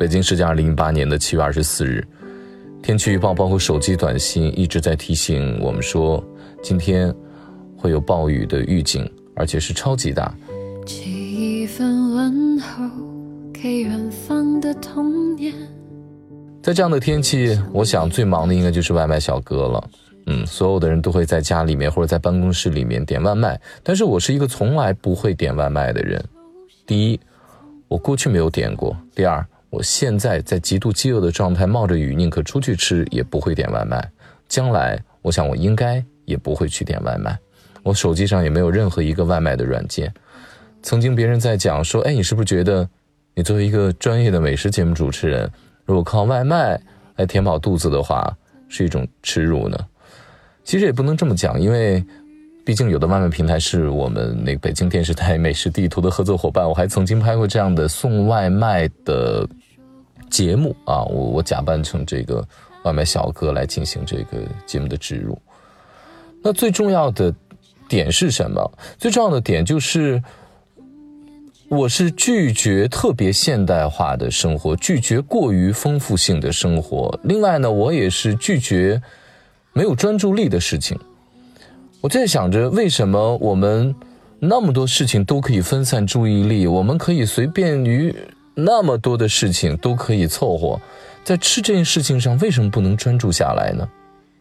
北京时间二零一八年的七月二十四日，天气预报包括手机短信一直在提醒我们说，今天会有暴雨的预警，而且是超级大。寄一份问候给远方的童年。在这样的天气，我想最忙的应该就是外卖小哥了。嗯，所有的人都会在家里面或者在办公室里面点外卖，但是我是一个从来不会点外卖的人。第一，我过去没有点过；第二。我现在在极度饥饿的状态，冒着雨宁可出去吃，也不会点外卖。将来，我想我应该也不会去点外卖。我手机上也没有任何一个外卖的软件。曾经别人在讲说：“哎，你是不是觉得，你作为一个专业的美食节目主持人，如果靠外卖来填饱肚子的话，是一种耻辱呢？”其实也不能这么讲，因为。毕竟有的外卖平台是我们那个北京电视台美食地图的合作伙伴，我还曾经拍过这样的送外卖的节目啊，我我假扮成这个外卖小哥来进行这个节目的植入。那最重要的点是什么？最重要的点就是，我是拒绝特别现代化的生活，拒绝过于丰富性的生活。另外呢，我也是拒绝没有专注力的事情。我在想着，为什么我们那么多事情都可以分散注意力，我们可以随便于那么多的事情都可以凑合，在吃这件事情上为什么不能专注下来呢？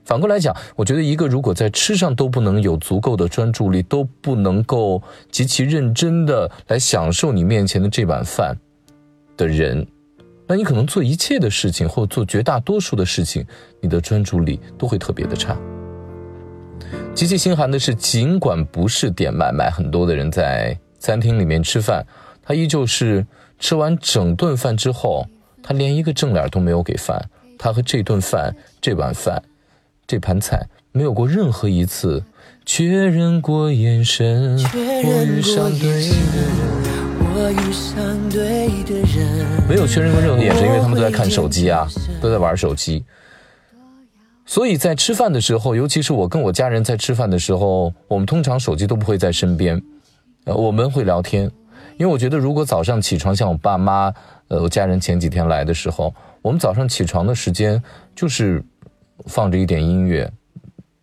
反过来讲，我觉得一个如果在吃上都不能有足够的专注力，都不能够极其认真的来享受你面前的这碗饭的人，那你可能做一切的事情，或做绝大多数的事情，你的专注力都会特别的差。极其心寒的是，尽管不是点外卖，很多的人在餐厅里面吃饭，他依旧是吃完整顿饭之后，他连一个正脸都没有给饭，他和这顿饭、这碗饭、这盘菜没有过任何一次确认过眼神。我遇上对的人，我遇上对的人，没有确认过任何眼神，因为他们都在看手机啊，都在玩手机。所以在吃饭的时候，尤其是我跟我家人在吃饭的时候，我们通常手机都不会在身边，呃，我们会聊天，因为我觉得如果早上起床，像我爸妈，呃，我家人前几天来的时候，我们早上起床的时间就是放着一点音乐，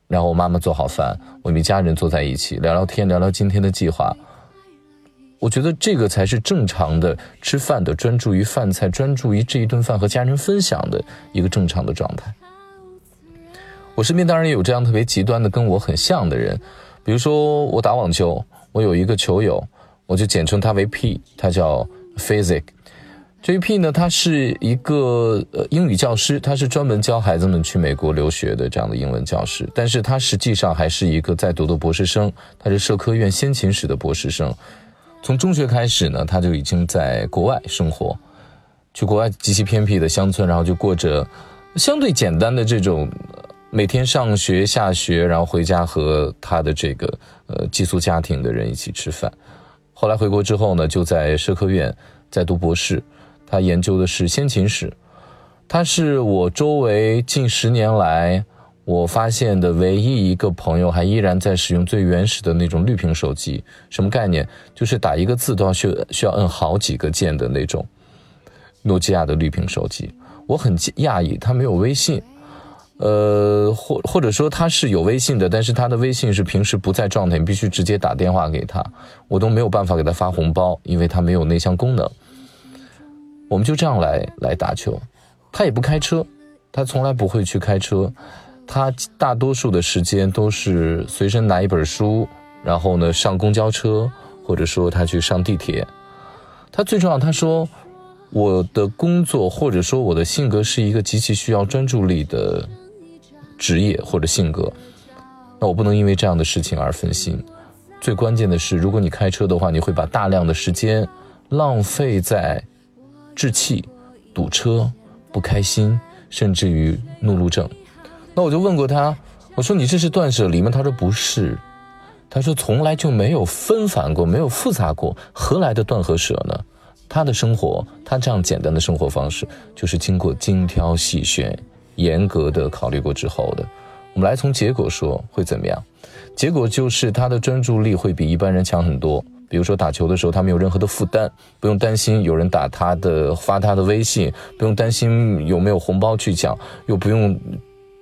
然后我妈妈做好饭，我们一家人坐在一起聊聊天，聊聊今天的计划。我觉得这个才是正常的吃饭的，专注于饭菜，专注于这一顿饭和家人分享的一个正常的状态。我身边当然也有这样特别极端的跟我很像的人，比如说我打网球，我有一个球友，我就简称他为 P，他叫 physic 这 p 呢，他是一个呃英语教师，他是专门教孩子们去美国留学的这样的英文教师，但是他实际上还是一个在读的博士生，他是社科院先秦史的博士生。从中学开始呢，他就已经在国外生活，去国外极其偏僻的乡村，然后就过着相对简单的这种。每天上学下学，然后回家和他的这个呃寄宿家庭的人一起吃饭。后来回国之后呢，就在社科院在读博士，他研究的是先秦史。他是我周围近十年来我发现的唯一一个朋友，还依然在使用最原始的那种绿屏手机。什么概念？就是打一个字都要需需要摁好几个键的那种诺基亚的绿屏手机。我很讶异，他没有微信。呃，或或者说他是有微信的，但是他的微信是平时不在状态，你必须直接打电话给他，我都没有办法给他发红包，因为他没有那项功能。我们就这样来来打球，他也不开车，他从来不会去开车，他大多数的时间都是随身拿一本书，然后呢上公交车，或者说他去上地铁。他最重要，他说我的工作或者说我的性格是一个极其需要专注力的。职业或者性格，那我不能因为这样的事情而分心。最关键的是，如果你开车的话，你会把大量的时间浪费在置气、堵车、不开心，甚至于怒路症。那我就问过他，我说你这是断舍离吗？他说不是，他说从来就没有纷繁过，没有复杂过，何来的断和舍呢？他的生活，他这样简单的生活方式，就是经过精挑细选。严格的考虑过之后的，我们来从结果说会怎么样？结果就是他的专注力会比一般人强很多。比如说打球的时候，他没有任何的负担，不用担心有人打他的、发他的微信，不用担心有没有红包去抢，又不用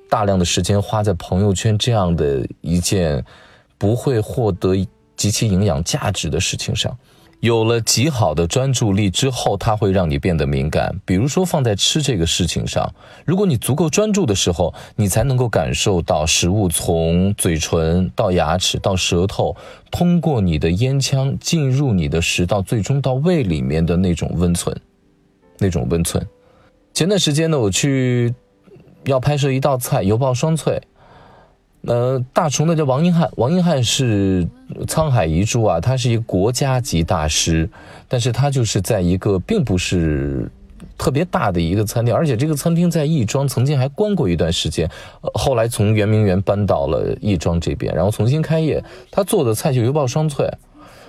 大量的时间花在朋友圈这样的一件不会获得极其营养价值的事情上。有了极好的专注力之后，它会让你变得敏感。比如说放在吃这个事情上，如果你足够专注的时候，你才能够感受到食物从嘴唇到牙齿到舌头，通过你的咽腔进入你的食道，最终到胃里面的那种温存，那种温存。前段时间呢，我去要拍摄一道菜——油爆双脆。呃，大厨呢叫王英汉，王英汉是沧海遗珠啊，他是一个国家级大师，但是他就是在一个并不是特别大的一个餐厅，而且这个餐厅在亦庄曾经还关过一段时间，后来从圆明园搬到了亦庄这边，然后重新开业，他做的菜就油爆双脆。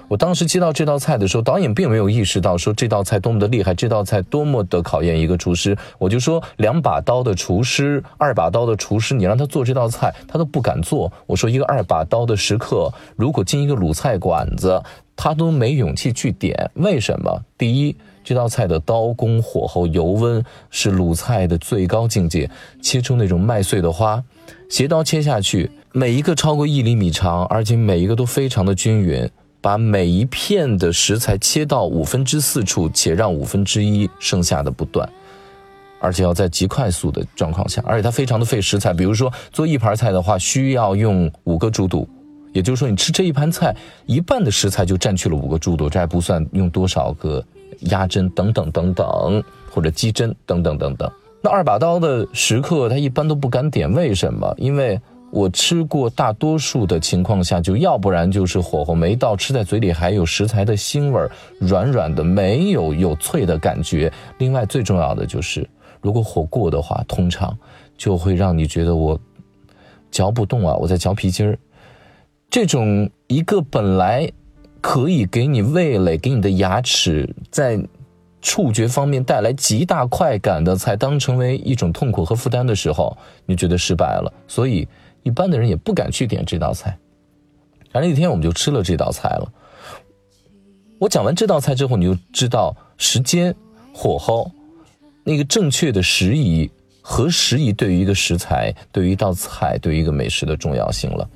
我当时接到这道菜的时候，导演并没有意识到说这道菜多么的厉害，这道菜多么的考验一个厨师。我就说两把刀的厨师，二把刀的厨师，你让他做这道菜，他都不敢做。我说一个二把刀的食客，如果进一个鲁菜馆子，他都没勇气去点。为什么？第一，这道菜的刀工、火候、油温是鲁菜的最高境界，切出那种麦穗的花，斜刀切下去，每一个超过一厘米长，而且每一个都非常的均匀。把每一片的食材切到五分之四处，且让五分之一剩下的不断，而且要在极快速的状况下，而且它非常的费食材。比如说做一盘菜的话，需要用五个猪肚，也就是说你吃这一盘菜，一半的食材就占去了五个猪肚，这还不算用多少个鸭胗等等等等，或者鸡胗等等等等。那二把刀的食客他一般都不敢点，为什么？因为。我吃过大多数的情况下，就要不然就是火候没到，吃在嘴里还有食材的腥味，软软的，没有有脆的感觉。另外最重要的就是，如果火过的话，通常就会让你觉得我嚼不动啊，我在嚼皮筋儿。这种一个本来可以给你味蕾、给你的牙齿在触觉方面带来极大快感的菜，当成为一种痛苦和负担的时候，你觉得失败了。所以。一般的人也不敢去点这道菜，然后那天我们就吃了这道菜了。我讲完这道菜之后，你就知道时间、火候、那个正确的时宜和时宜对于一个食材、对于一道菜、对于一个美食的重要性了。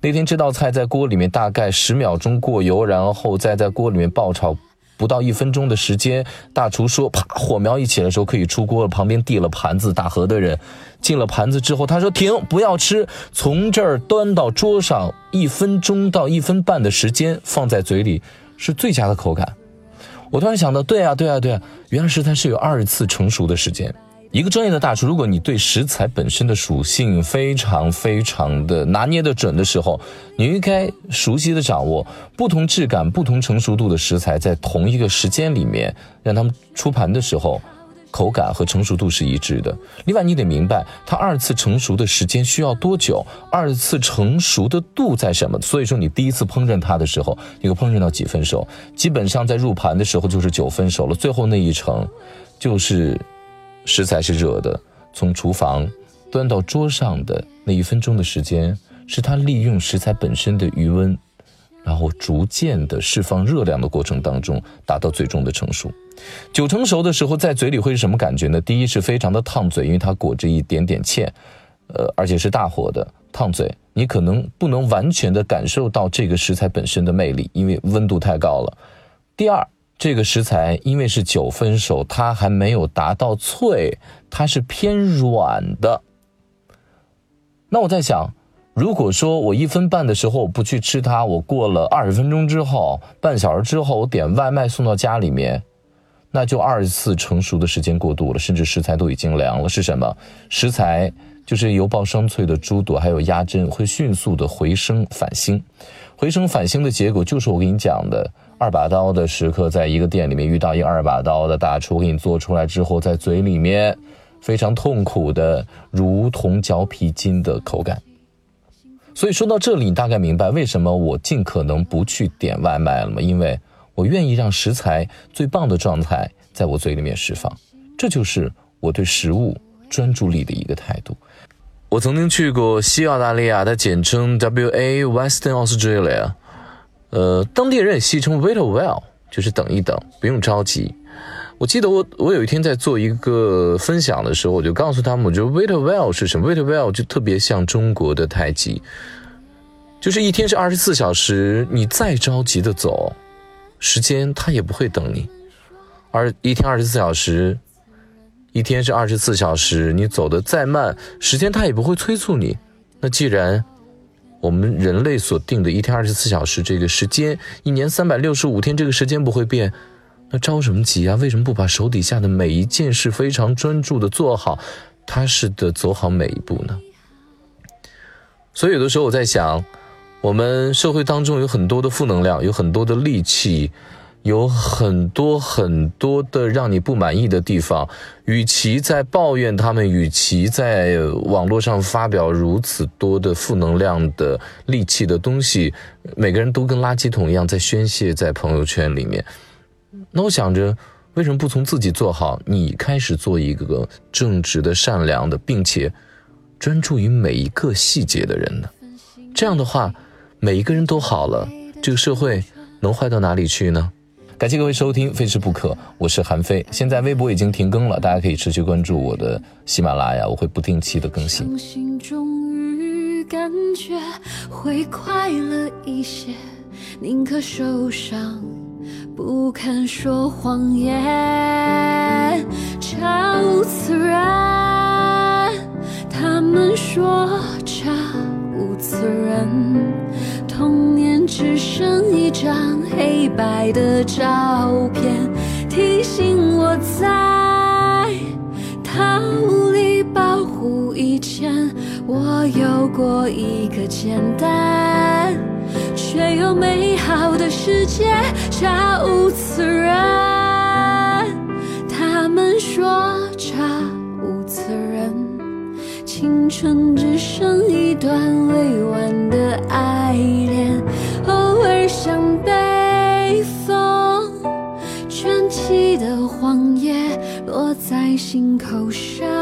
那天这道菜在锅里面大概十秒钟过油，然后再在锅里面爆炒。不到一分钟的时间，大厨说：“啪，火苗一起的时候可以出锅了。”旁边递了盘子，打盒的人进了盘子之后，他说：“停，不要吃，从这儿端到桌上，一分钟到一分半的时间放在嘴里是最佳的口感。”我突然想到，对啊，对啊，对啊，原来食材是有二次成熟的时间。一个专业的大厨，如果你对食材本身的属性非常非常的拿捏的准的时候，你应该熟悉的掌握不同质感、不同成熟度的食材，在同一个时间里面让他们出盘的时候，口感和成熟度是一致的。另外，你得明白它二次成熟的时间需要多久，二次成熟的度在什么。所以说，你第一次烹饪它的时候，你会烹饪到几分熟，基本上在入盘的时候就是九分熟了，最后那一层就是。食材是热的，从厨房端到桌上的那一分钟的时间，是它利用食材本身的余温，然后逐渐的释放热量的过程当中，达到最终的成熟。九成熟的时候，在嘴里会是什么感觉呢？第一是非常的烫嘴，因为它裹着一点点芡，呃，而且是大火的烫嘴，你可能不能完全的感受到这个食材本身的魅力，因为温度太高了。第二。这个食材因为是九分熟，它还没有达到脆，它是偏软的。那我在想，如果说我一分半的时候我不去吃它，我过了二十分钟之后，半小时之后我点外卖送到家里面，那就二次成熟的时间过度了，甚至食材都已经凉了。是什么？食材就是油爆双脆的猪肚还有鸭胗会迅速的回升返腥，回升返星的结果就是我跟你讲的。二把刀的时刻在一个店里面遇到一个二把刀的大厨，给你做出来之后，在嘴里面非常痛苦的，如同嚼皮筋的口感。所以说到这里，你大概明白为什么我尽可能不去点外卖了吗？因为我愿意让食材最棒的状态在我嘴里面释放，这就是我对食物专注力的一个态度。我曾经去过西澳大利亚，它简称 W A Western Australia。呃，当地人也戏称 wait a while，就是等一等，不用着急。我记得我我有一天在做一个分享的时候，我就告诉他们，我觉得 wait a while 是什么？wait a while 就特别像中国的太极，就是一天是二十四小时，你再着急的走，时间它也不会等你。而一天二十四小时，一天是二十四小时，你走的再慢，时间它也不会催促你。那既然我们人类所定的一天二十四小时这个时间，一年三百六十五天这个时间不会变。那着什么急啊？为什么不把手底下的每一件事非常专注的做好，踏实的走好每一步呢？所以有的时候我在想，我们社会当中有很多的负能量，有很多的戾气，有很多很多的让你不满意的地方。与其在抱怨他们，与其在网络上发表如此多的负能量的戾气的东西，每个人都跟垃圾桶一样在宣泄在朋友圈里面。那我想着，为什么不从自己做好？你开始做一个正直的、善良的，并且专注于每一个细节的人呢？这样的话，每一个人都好了，这个社会能坏到哪里去呢？感谢各位收听《非吃不可》，我是韩非。现在微博已经停更了，大家可以持续关注我的喜马拉雅，我会不定期的更新。感觉会快乐一些，宁可受伤。不肯说谎言，超自然。他们说这无此人，只剩一张黑白的照片，提醒我在逃离保护以前，我有过一个简单。却又美好的世界，查无此人。他们说查无此人，青春只剩一段未完的爱恋，心口上